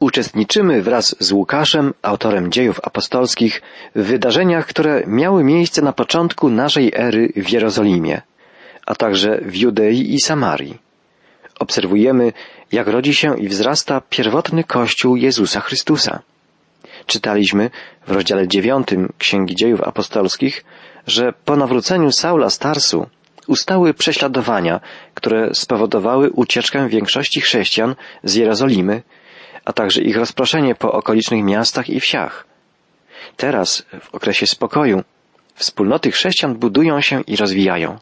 Uczestniczymy wraz z Łukaszem, autorem dziejów apostolskich, w wydarzeniach, które miały miejsce na początku naszej ery w Jerozolimie, a także w Judei i Samarii. Obserwujemy, jak rodzi się i wzrasta pierwotny Kościół Jezusa Chrystusa. Czytaliśmy w rozdziale dziewiątym Księgi Dziejów Apostolskich, że po nawróceniu Saula z Tarsu ustały prześladowania, które spowodowały ucieczkę większości chrześcijan z Jerozolimy, a także ich rozproszenie po okolicznych miastach i wsiach. Teraz, w okresie spokoju, wspólnoty chrześcijan budują się i rozwijają,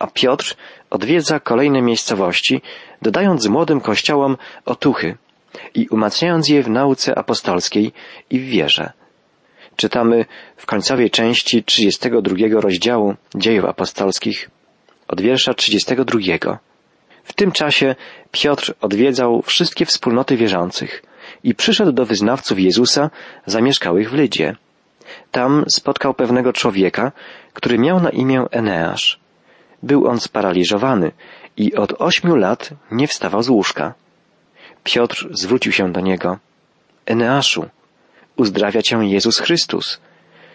a Piotr odwiedza kolejne miejscowości, dodając młodym kościołom otuchy i umacniając je w nauce apostolskiej i w wierze. Czytamy w końcowej części 32 rozdziału dziejów apostolskich od wiersza 32. W tym czasie Piotr odwiedzał wszystkie wspólnoty wierzących i przyszedł do wyznawców Jezusa zamieszkałych w Lydzie. Tam spotkał pewnego człowieka, który miał na imię Eneasz. Był on sparaliżowany i od ośmiu lat nie wstawał z łóżka. Piotr zwrócił się do niego. Eneaszu, uzdrawia cię Jezus Chrystus.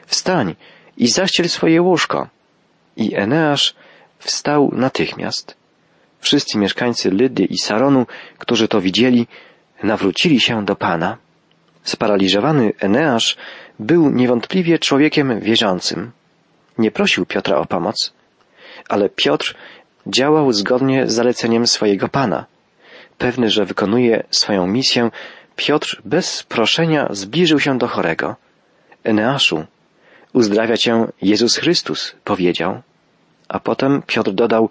Wstań i zaściel swoje łóżko. I Eneasz wstał natychmiast. Wszyscy mieszkańcy Lydy i Saronu, którzy to widzieli, nawrócili się do Pana. Sparaliżowany Eneasz był niewątpliwie człowiekiem wierzącym. Nie prosił Piotra o pomoc, ale Piotr działał zgodnie z zaleceniem swojego Pana. Pewny, że wykonuje swoją misję, Piotr bez proszenia zbliżył się do chorego. Eneaszu, uzdrawia cię Jezus Chrystus, powiedział. A potem Piotr dodał,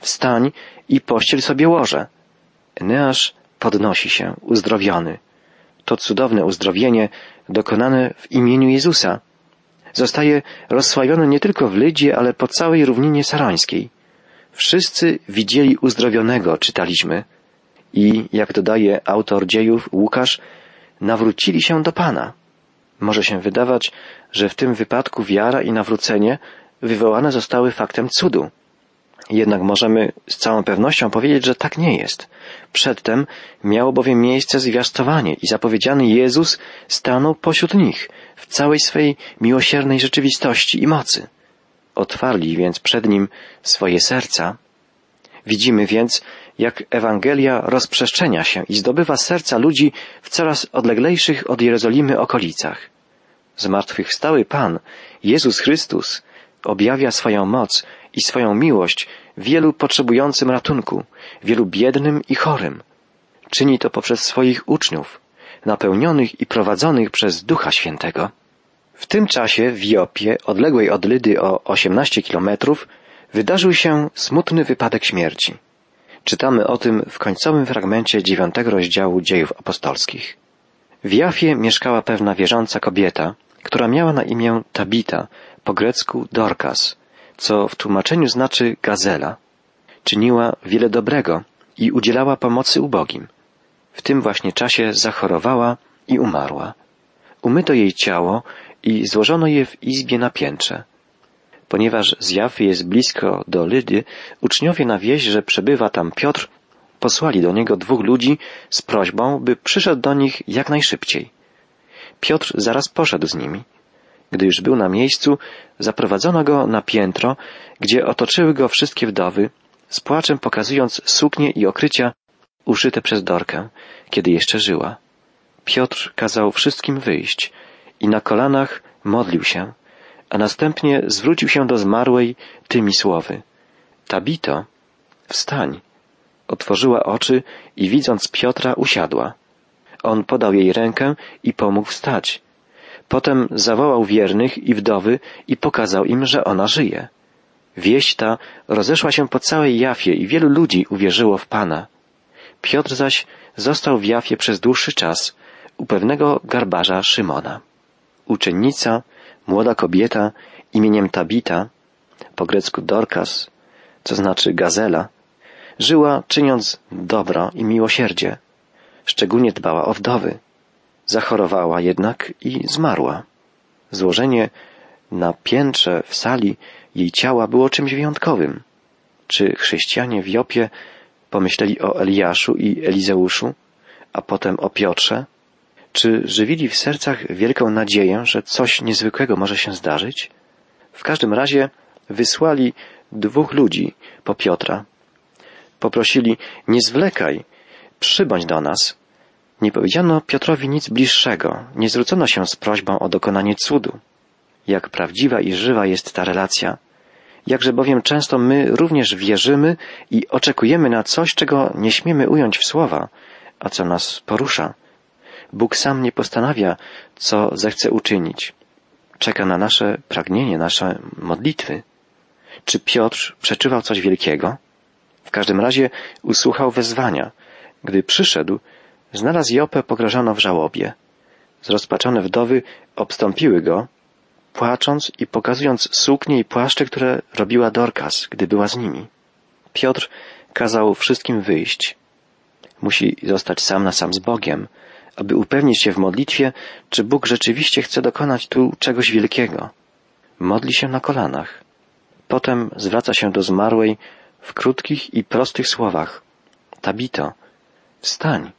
wstań i pościel sobie łoże. Eneasz podnosi się, uzdrowiony. To cudowne uzdrowienie, dokonane w imieniu Jezusa, zostaje rozsławione nie tylko w Lydzie, ale po całej równinie sarańskiej. Wszyscy widzieli uzdrowionego, czytaliśmy. I, jak dodaje autor dziejów Łukasz, nawrócili się do Pana. Może się wydawać, że w tym wypadku wiara i nawrócenie wywołane zostały faktem cudu. Jednak możemy z całą pewnością powiedzieć, że tak nie jest. Przedtem miało bowiem miejsce zwiastowanie i zapowiedziany Jezus stanął pośród nich w całej swej miłosiernej rzeczywistości i mocy. Otwarli więc przed nim swoje serca. Widzimy więc, jak Ewangelia rozprzestrzenia się i zdobywa serca ludzi w coraz odleglejszych od Jerozolimy okolicach. Zmartwychwstały Pan, Jezus Chrystus, objawia swoją moc i swoją miłość wielu potrzebującym ratunku, wielu biednym i chorym. Czyni to poprzez swoich uczniów, napełnionych i prowadzonych przez Ducha Świętego. W tym czasie w Jopie, odległej od Lydy o 18 kilometrów, wydarzył się smutny wypadek śmierci. Czytamy o tym w końcowym fragmencie dziewiątego rozdziału dziejów apostolskich. W Jafie mieszkała pewna wierząca kobieta, która miała na imię Tabita, po grecku Dorcas, co w tłumaczeniu znaczy gazela. Czyniła wiele dobrego i udzielała pomocy ubogim. W tym właśnie czasie zachorowała i umarła. Umyto jej ciało i złożono je w izbie na piętrze. Ponieważ z Jafy jest blisko do Lydy, uczniowie na wieść, że przebywa tam Piotr, posłali do niego dwóch ludzi z prośbą, by przyszedł do nich jak najszybciej. Piotr zaraz poszedł z nimi. Gdy już był na miejscu, zaprowadzono go na piętro, gdzie otoczyły go wszystkie wdowy, z płaczem pokazując suknie i okrycia uszyte przez Dorkę, kiedy jeszcze żyła. Piotr kazał wszystkim wyjść i na kolanach modlił się, a następnie zwrócił się do zmarłej tymi słowy. Tabito, wstań. Otworzyła oczy i widząc Piotra usiadła. On podał jej rękę i pomógł wstać. Potem zawołał wiernych i wdowy i pokazał im, że ona żyje. Wieść ta rozeszła się po całej Jafie i wielu ludzi uwierzyło w Pana. Piotr zaś został w Jafie przez dłuższy czas u pewnego garbarza Szymona. Uczennica, młoda kobieta imieniem Tabita, po grecku Dorcas, co znaczy gazela, żyła czyniąc dobro i miłosierdzie. Szczególnie dbała o wdowy. Zachorowała jednak i zmarła. Złożenie na piętrze w sali jej ciała było czymś wyjątkowym. Czy chrześcijanie w Jopie pomyśleli o Eliaszu i Elizeuszu, a potem o Piotrze, Czy żywili w sercach wielką nadzieję, że coś niezwykłego może się zdarzyć? W każdym razie wysłali dwóch ludzi po Piotra. Poprosili, nie zwlekaj, przybądź do nas. Nie powiedziano Piotrowi nic bliższego, nie zwrócono się z prośbą o dokonanie cudu. Jak prawdziwa i żywa jest ta relacja. Jakże bowiem często my również wierzymy i oczekujemy na coś, czego nie śmiemy ująć w słowa, a co nas porusza. Bóg sam nie postanawia, co zechce uczynić. Czeka na nasze pragnienie, nasze modlitwy. Czy Piotr przeczywał coś wielkiego? W każdym razie usłuchał wezwania. Gdy przyszedł, znalazł Jopę pogrążoną w żałobie. Zrozpaczone wdowy obstąpiły go, płacząc i pokazując suknie i płaszcze, które robiła Dorkas, gdy była z nimi. Piotr kazał wszystkim wyjść. Musi zostać sam na sam z Bogiem, aby upewnić się w modlitwie, czy Bóg rzeczywiście chce dokonać tu czegoś wielkiego. Modli się na kolanach. Potem zwraca się do zmarłej w krótkich i prostych słowach. Tabito, wstań.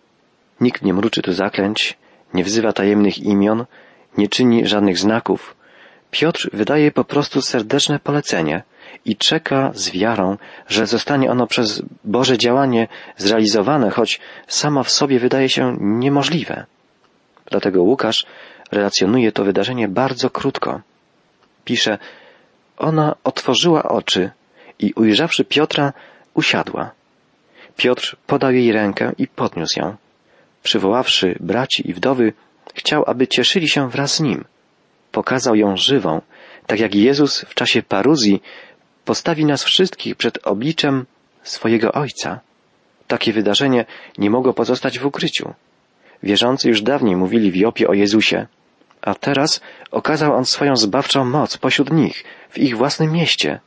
Nikt nie mruczy tu zaklęć, nie wzywa tajemnych imion, nie czyni żadnych znaków. Piotr wydaje po prostu serdeczne polecenie i czeka z wiarą, że zostanie ono przez Boże działanie zrealizowane, choć samo w sobie wydaje się niemożliwe. Dlatego Łukasz relacjonuje to wydarzenie bardzo krótko. Pisze, ona otworzyła oczy i ujrzawszy Piotra, usiadła. Piotr podał jej rękę i podniósł ją. Przywoławszy braci i wdowy, chciał, aby cieszyli się wraz z nim. Pokazał ją żywą, tak jak Jezus w czasie paruzji postawi nas wszystkich przed obliczem swojego Ojca. Takie wydarzenie nie mogło pozostać w ukryciu. Wierzący już dawniej mówili w Jopie o Jezusie, a teraz okazał On swoją zbawczą moc pośród nich, w ich własnym mieście.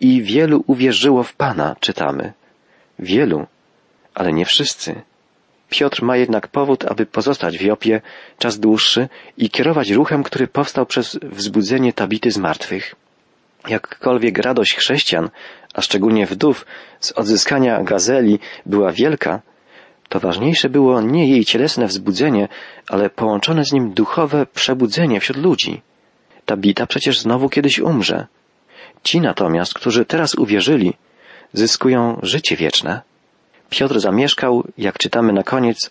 I wielu uwierzyło w Pana, czytamy. Wielu, ale nie wszyscy. Piotr ma jednak powód, aby pozostać w Jopie czas dłuższy i kierować ruchem, który powstał przez wzbudzenie tabity z martwych. Jakkolwiek radość chrześcijan, a szczególnie wdów, z odzyskania gazeli była wielka, to ważniejsze było nie jej cielesne wzbudzenie, ale połączone z nim duchowe przebudzenie wśród ludzi. Tabita przecież znowu kiedyś umrze. Ci natomiast, którzy teraz uwierzyli, zyskują życie wieczne. Piotr zamieszkał, jak czytamy na koniec,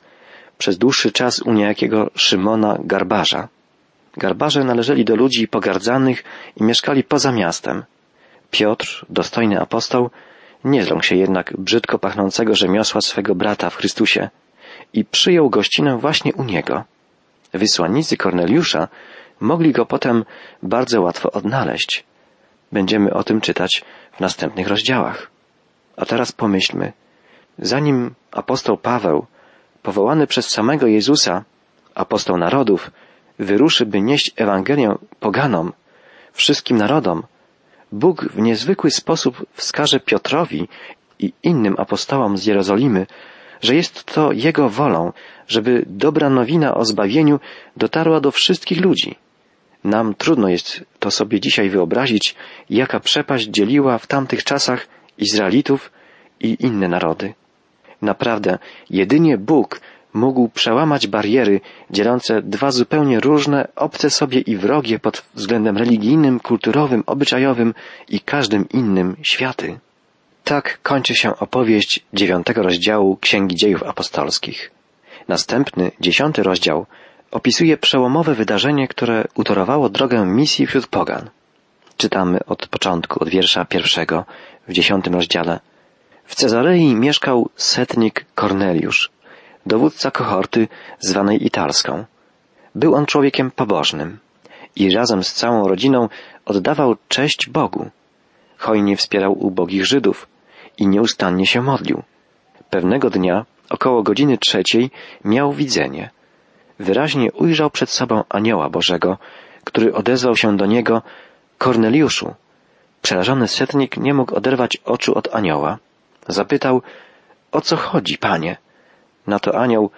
przez dłuższy czas u niejakiego Szymona Garbarza. Garbarze należeli do ludzi pogardzanych i mieszkali poza miastem. Piotr, dostojny apostoł, nie zrąkł się jednak brzydko pachnącego rzemiosła swego brata w Chrystusie i przyjął gościnę właśnie u niego. Wysłannicy Korneliusza mogli go potem bardzo łatwo odnaleźć. Będziemy o tym czytać w następnych rozdziałach. A teraz pomyślmy, zanim apostoł Paweł, powołany przez samego Jezusa, apostoł narodów, wyruszy, by nieść Ewangelię poganom, wszystkim narodom, Bóg w niezwykły sposób wskaże Piotrowi i innym apostołom z Jerozolimy, że jest to Jego wolą, żeby dobra nowina o zbawieniu dotarła do wszystkich ludzi. Nam trudno jest to sobie dzisiaj wyobrazić, jaka przepaść dzieliła w tamtych czasach Izraelitów i inne narody. Naprawdę, jedynie Bóg mógł przełamać bariery dzielące dwa zupełnie różne, obce sobie i wrogie pod względem religijnym, kulturowym, obyczajowym i każdym innym światy. Tak kończy się opowieść dziewiątego rozdziału Księgi Dziejów Apostolskich. Następny, dziesiąty rozdział opisuje przełomowe wydarzenie, które utorowało drogę misji wśród pogan. Czytamy od początku, od wiersza pierwszego w dziesiątym rozdziale. W Cezarei mieszkał setnik Korneliusz, dowódca kohorty zwanej Italską. Był on człowiekiem pobożnym i razem z całą rodziną oddawał cześć Bogu. Hojnie wspierał ubogich Żydów i nieustannie się modlił. Pewnego dnia, około godziny trzeciej, miał widzenie. Wyraźnie ujrzał przed sobą anioła Bożego, który odezwał się do niego Korneliuszu. Przerażony setnik nie mógł oderwać oczu od anioła. Zapytał, o co chodzi, panie? Na to anioł,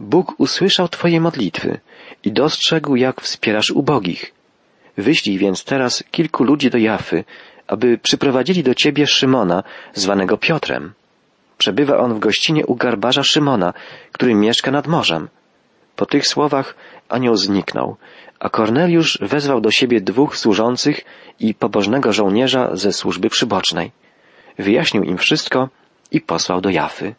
Bóg usłyszał Twoje modlitwy i dostrzegł, jak wspierasz ubogich. Wyślij więc teraz kilku ludzi do Jafy, aby przyprowadzili do Ciebie Szymona, zwanego Piotrem. Przebywa on w gościnie u garbarza Szymona, który mieszka nad morzem. Po tych słowach anioł zniknął, a Korneliusz wezwał do siebie dwóch służących i pobożnego żołnierza ze służby przybocznej. Wyjaśnił im wszystko i posłał do Jafy.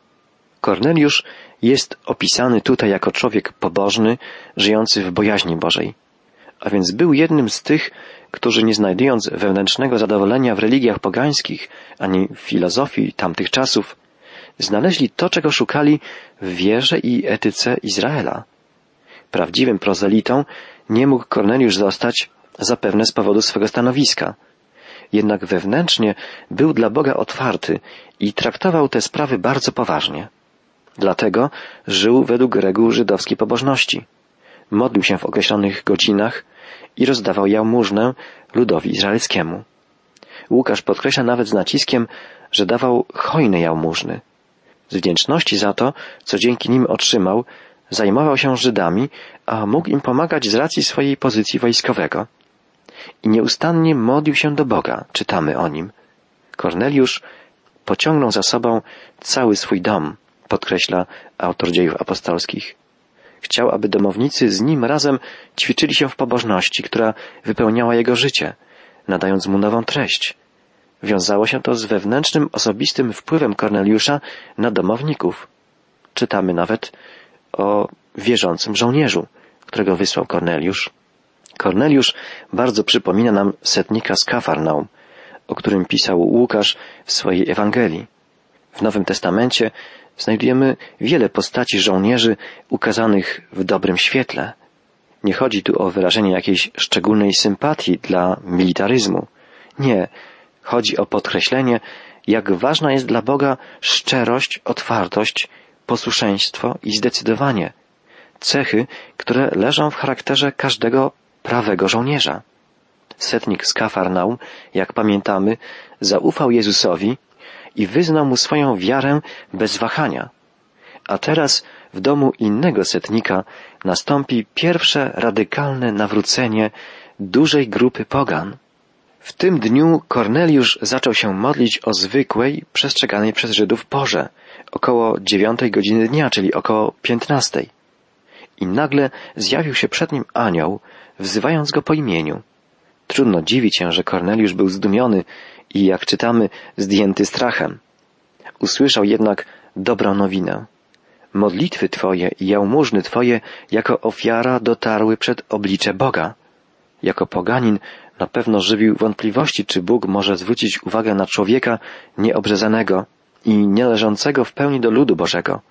Korneliusz jest opisany tutaj jako człowiek pobożny, żyjący w bojaźni Bożej. A więc był jednym z tych, którzy nie znajdując wewnętrznego zadowolenia w religiach pogańskich ani w filozofii tamtych czasów, znaleźli to, czego szukali w wierze i etyce Izraela. Prawdziwym prozelitą nie mógł Korneliusz zostać zapewne z powodu swego stanowiska. Jednak wewnętrznie był dla Boga otwarty i traktował te sprawy bardzo poważnie. Dlatego żył według reguł żydowskiej pobożności. Modlił się w określonych godzinach i rozdawał jałmużnę ludowi izraelskiemu. Łukasz podkreśla nawet z naciskiem, że dawał hojne jałmużny. Z wdzięczności za to, co dzięki nim otrzymał, zajmował się Żydami, a mógł im pomagać z racji swojej pozycji wojskowego. I nieustannie modlił się do Boga, czytamy o nim. Korneliusz pociągnął za sobą cały swój dom, podkreśla autor dziejów apostolskich. Chciał, aby domownicy z nim razem ćwiczyli się w pobożności, która wypełniała jego życie, nadając mu nową treść. Wiązało się to z wewnętrznym, osobistym wpływem Korneliusza na domowników. Czytamy nawet o wierzącym żołnierzu, którego wysłał Korneliusz. Korneliusz bardzo przypomina nam setnika z Kafarnaum, o którym pisał Łukasz w swojej Ewangelii. W Nowym Testamencie znajdujemy wiele postaci żołnierzy ukazanych w dobrym świetle. Nie chodzi tu o wyrażenie jakiejś szczególnej sympatii dla militaryzmu. Nie, chodzi o podkreślenie, jak ważna jest dla Boga szczerość, otwartość, posłuszeństwo i zdecydowanie. Cechy, które leżą w charakterze każdego prawego żołnierza. Setnik z Kafarnaum, jak pamiętamy, zaufał Jezusowi i wyznał mu swoją wiarę bez wahania. A teraz w domu innego setnika nastąpi pierwsze radykalne nawrócenie dużej grupy pogan. W tym dniu Korneliusz zaczął się modlić o zwykłej, przestrzeganej przez Żydów porze, około dziewiątej godziny dnia, czyli około piętnastej. I nagle zjawił się przed nim anioł, wzywając go po imieniu. Trudno dziwić się, że Korneliusz był zdumiony i, jak czytamy, zdjęty strachem. Usłyszał jednak dobrą nowinę. Modlitwy Twoje i jałmużny Twoje jako ofiara dotarły przed oblicze Boga. Jako poganin na pewno żywił wątpliwości, czy Bóg może zwrócić uwagę na człowieka nieobrzezanego i nieleżącego w pełni do ludu Bożego,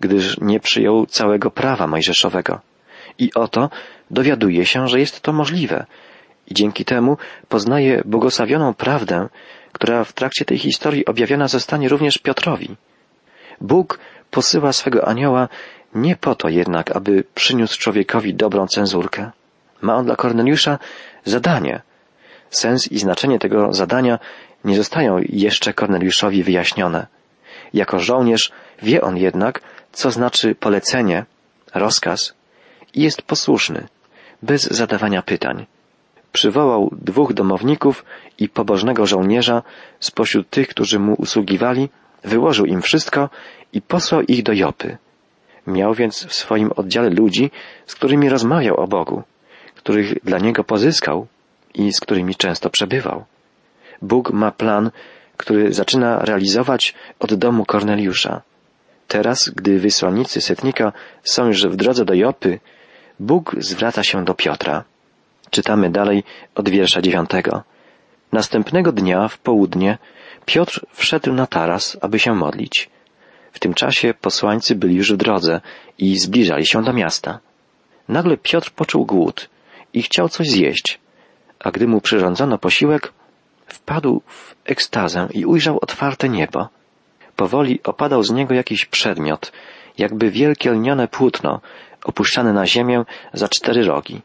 gdyż nie przyjął całego prawa mojżeszowego. I oto dowiaduje się, że jest to możliwe, i dzięki temu poznaje błogosławioną prawdę, która w trakcie tej historii objawiona zostanie również Piotrowi. Bóg posyła swego anioła nie po to jednak, aby przyniósł człowiekowi dobrą cenzurkę. Ma on dla Korneliusza zadanie. Sens i znaczenie tego zadania nie zostają jeszcze Korneliuszowi wyjaśnione. Jako żołnierz wie on jednak, co znaczy polecenie, rozkaz i jest posłuszny, bez zadawania pytań przywołał dwóch domowników i pobożnego żołnierza spośród tych, którzy mu usługiwali, wyłożył im wszystko i posłał ich do Jopy. Miał więc w swoim oddziale ludzi, z którymi rozmawiał o Bogu, których dla niego pozyskał i z którymi często przebywał. Bóg ma plan, który zaczyna realizować od domu Korneliusza. Teraz, gdy wysłannicy setnika są już w drodze do Jopy, Bóg zwraca się do Piotra. Czytamy dalej od wiersza dziewiątego. Następnego dnia w południe Piotr wszedł na taras, aby się modlić. W tym czasie posłańcy byli już w drodze i zbliżali się do miasta. Nagle Piotr poczuł głód i chciał coś zjeść, a gdy mu przyrządzono posiłek, wpadł w ekstazę i ujrzał otwarte niebo. Powoli opadał z niego jakiś przedmiot, jakby wielkie lnione płótno, opuszczane na ziemię za cztery rogi.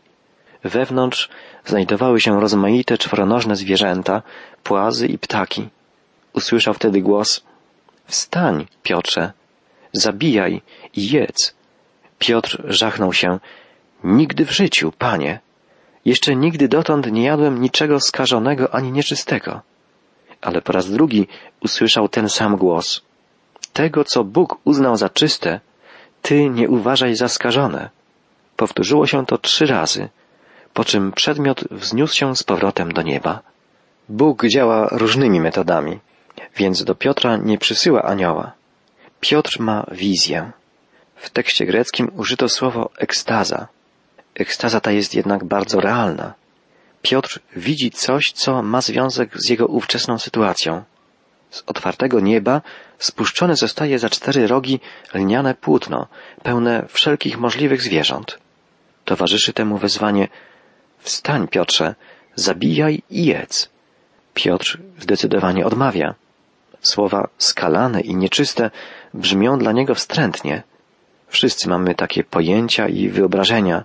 Wewnątrz znajdowały się rozmaite czworonożne zwierzęta, płazy i ptaki. Usłyszał wtedy głos Wstań, Piotrze, zabijaj i jedz. Piotr żachnął się Nigdy w życiu, panie. Jeszcze nigdy dotąd nie jadłem niczego skażonego ani nieczystego. Ale po raz drugi usłyszał ten sam głos. Tego, co Bóg uznał za czyste, ty nie uważaj za skażone. Powtórzyło się to trzy razy, po czym przedmiot wzniósł się z powrotem do nieba. Bóg działa różnymi metodami, więc do Piotra nie przysyła anioła. Piotr ma wizję. W tekście greckim użyto słowo ekstaza. Ekstaza ta jest jednak bardzo realna. Piotr widzi coś, co ma związek z jego ówczesną sytuacją. Z otwartego nieba spuszczone zostaje za cztery rogi lniane płótno, pełne wszelkich możliwych zwierząt. Towarzyszy temu wezwanie Wstań, Piotrze, zabijaj i jedz. Piotr zdecydowanie odmawia. Słowa skalane i nieczyste brzmią dla niego wstrętnie. Wszyscy mamy takie pojęcia i wyobrażenia,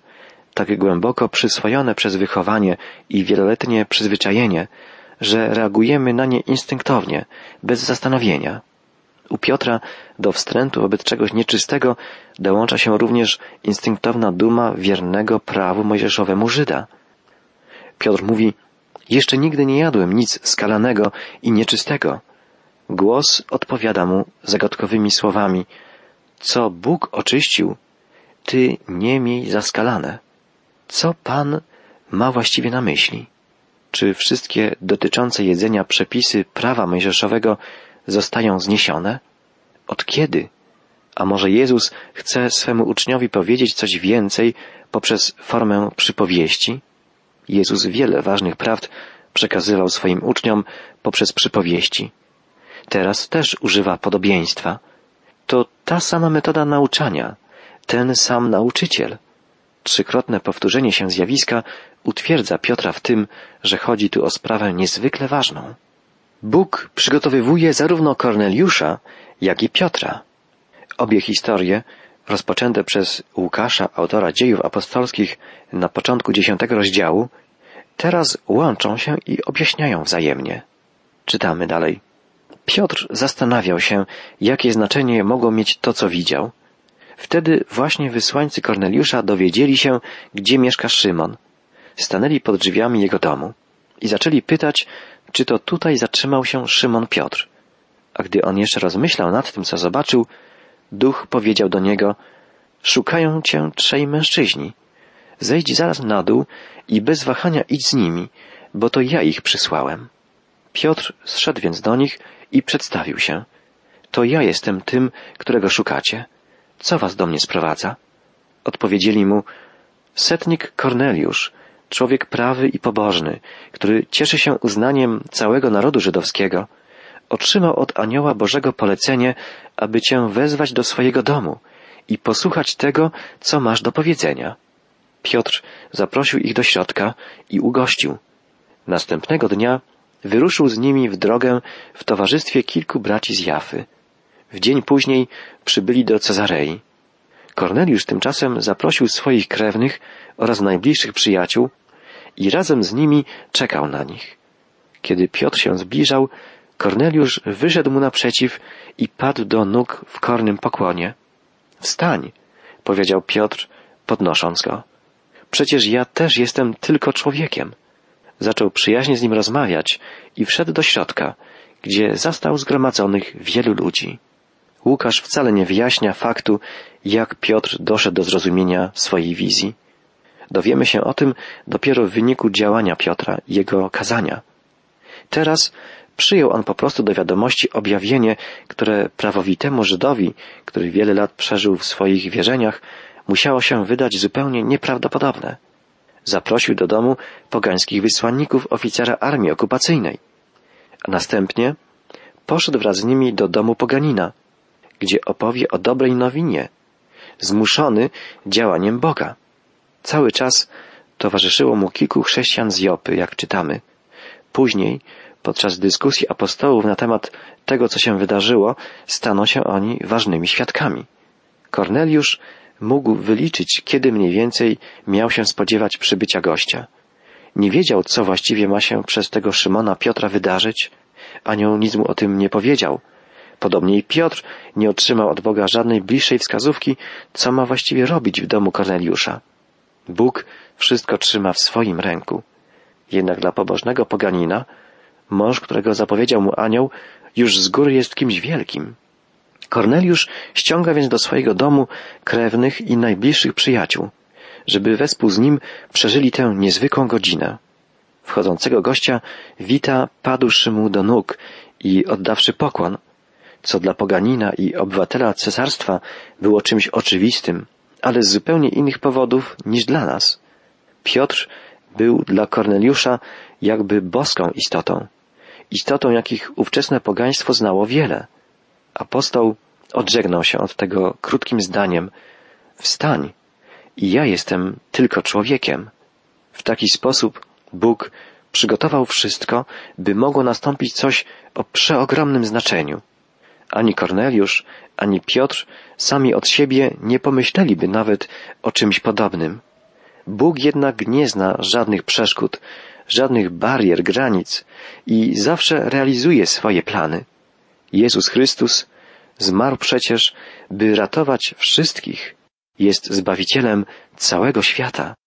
tak głęboko przyswojone przez wychowanie i wieloletnie przyzwyczajenie, że reagujemy na nie instynktownie, bez zastanowienia. U Piotra do wstrętu wobec czegoś nieczystego dołącza się również instynktowna duma wiernego prawu mojżeszowemu Żyda. Piotr mówi, jeszcze nigdy nie jadłem nic skalanego i nieczystego. Głos odpowiada mu zagadkowymi słowami, co Bóg oczyścił, ty nie miej zaskalane. Co Pan ma właściwie na myśli? Czy wszystkie dotyczące jedzenia przepisy prawa mojżeszowego zostają zniesione? Od kiedy? A może Jezus chce swemu uczniowi powiedzieć coś więcej poprzez formę przypowieści? Jezus wiele ważnych prawd przekazywał swoim uczniom poprzez przypowieści. Teraz też używa podobieństwa. To ta sama metoda nauczania, ten sam nauczyciel. Trzykrotne powtórzenie się zjawiska utwierdza Piotra w tym, że chodzi tu o sprawę niezwykle ważną. Bóg przygotowywuje zarówno Korneliusza, jak i Piotra. Obie historie, rozpoczęte przez Łukasza, autora dziejów apostolskich na początku dziesiątego rozdziału, teraz łączą się i objaśniają wzajemnie. Czytamy dalej. Piotr zastanawiał się, jakie znaczenie mogło mieć to, co widział. Wtedy właśnie wysłańcy Korneliusza dowiedzieli się, gdzie mieszka Szymon. Stanęli pod drzwiami jego domu i zaczęli pytać, czy to tutaj zatrzymał się Szymon Piotr. A gdy on jeszcze rozmyślał nad tym, co zobaczył, duch powiedział do niego, szukają cię trzej mężczyźni. Zejdź zaraz na dół i bez wahania idź z nimi, bo to ja ich przysłałem. Piotr zszedł więc do nich i przedstawił się. To ja jestem tym, którego szukacie. Co was do mnie sprowadza? Odpowiedzieli mu, setnik Korneliusz, człowiek prawy i pobożny, który cieszy się uznaniem całego narodu żydowskiego, otrzymał od anioła Bożego polecenie, aby cię wezwać do swojego domu i posłuchać tego, co masz do powiedzenia. Piotr zaprosił ich do środka i ugościł. Następnego dnia wyruszył z nimi w drogę w towarzystwie kilku braci z Jafy. W dzień później przybyli do Cezarei. Korneliusz tymczasem zaprosił swoich krewnych oraz najbliższych przyjaciół i razem z nimi czekał na nich. Kiedy Piotr się zbliżał, Korneliusz wyszedł mu naprzeciw i padł do nóg w kornym pokłonie. Wstań, powiedział Piotr, podnosząc go. Przecież ja też jestem tylko człowiekiem. Zaczął przyjaźnie z nim rozmawiać i wszedł do środka, gdzie zastał zgromadzonych wielu ludzi. Łukasz wcale nie wyjaśnia faktu, jak Piotr doszedł do zrozumienia swojej wizji. Dowiemy się o tym dopiero w wyniku działania Piotra jego kazania. Teraz przyjął on po prostu do wiadomości objawienie, które prawowitemu Żydowi, który wiele lat przeżył w swoich wierzeniach, musiało się wydać zupełnie nieprawdopodobne. Zaprosił do domu pogańskich wysłanników oficera armii okupacyjnej, a następnie poszedł wraz z nimi do domu poganina, gdzie opowie o dobrej nowinie, zmuszony działaniem Boga. Cały czas towarzyszyło mu kilku chrześcijan z Jopy, jak czytamy. Później, podczas dyskusji apostołów na temat tego, co się wydarzyło, staną się oni ważnymi świadkami. Korneliusz mógł wyliczyć, kiedy mniej więcej miał się spodziewać przybycia gościa. Nie wiedział, co właściwie ma się przez tego Szymona Piotra wydarzyć. Anioł nic mu o tym nie powiedział. Podobnie i Piotr nie otrzymał od Boga żadnej bliższej wskazówki, co ma właściwie robić w domu Korneliusza. Bóg wszystko trzyma w swoim ręku. Jednak dla pobożnego poganina, mąż, którego zapowiedział mu anioł, już z góry jest kimś wielkim. Korneliusz ściąga więc do swojego domu krewnych i najbliższych przyjaciół. żeby wespół z nim przeżyli tę niezwykłą godzinę. Wchodzącego gościa wita padłszy mu do nóg i oddawszy pokłon, co dla poganina i obywatela cesarstwa było czymś oczywistym, ale z zupełnie innych powodów niż dla nas. Piotr był dla Korneliusza jakby boską istotą, istotą jakich ówczesne pogaństwo znało wiele. Apostoł odżegnał się od tego krótkim zdaniem Wstań i ja jestem tylko człowiekiem. W taki sposób Bóg przygotował wszystko, by mogło nastąpić coś o przeogromnym znaczeniu. Ani Korneliusz, ani Piotr sami od siebie nie pomyśleliby nawet o czymś podobnym. Bóg jednak nie zna żadnych przeszkód, żadnych barier, granic i zawsze realizuje swoje plany. Jezus Chrystus zmarł przecież, by ratować wszystkich. Jest Zbawicielem całego świata.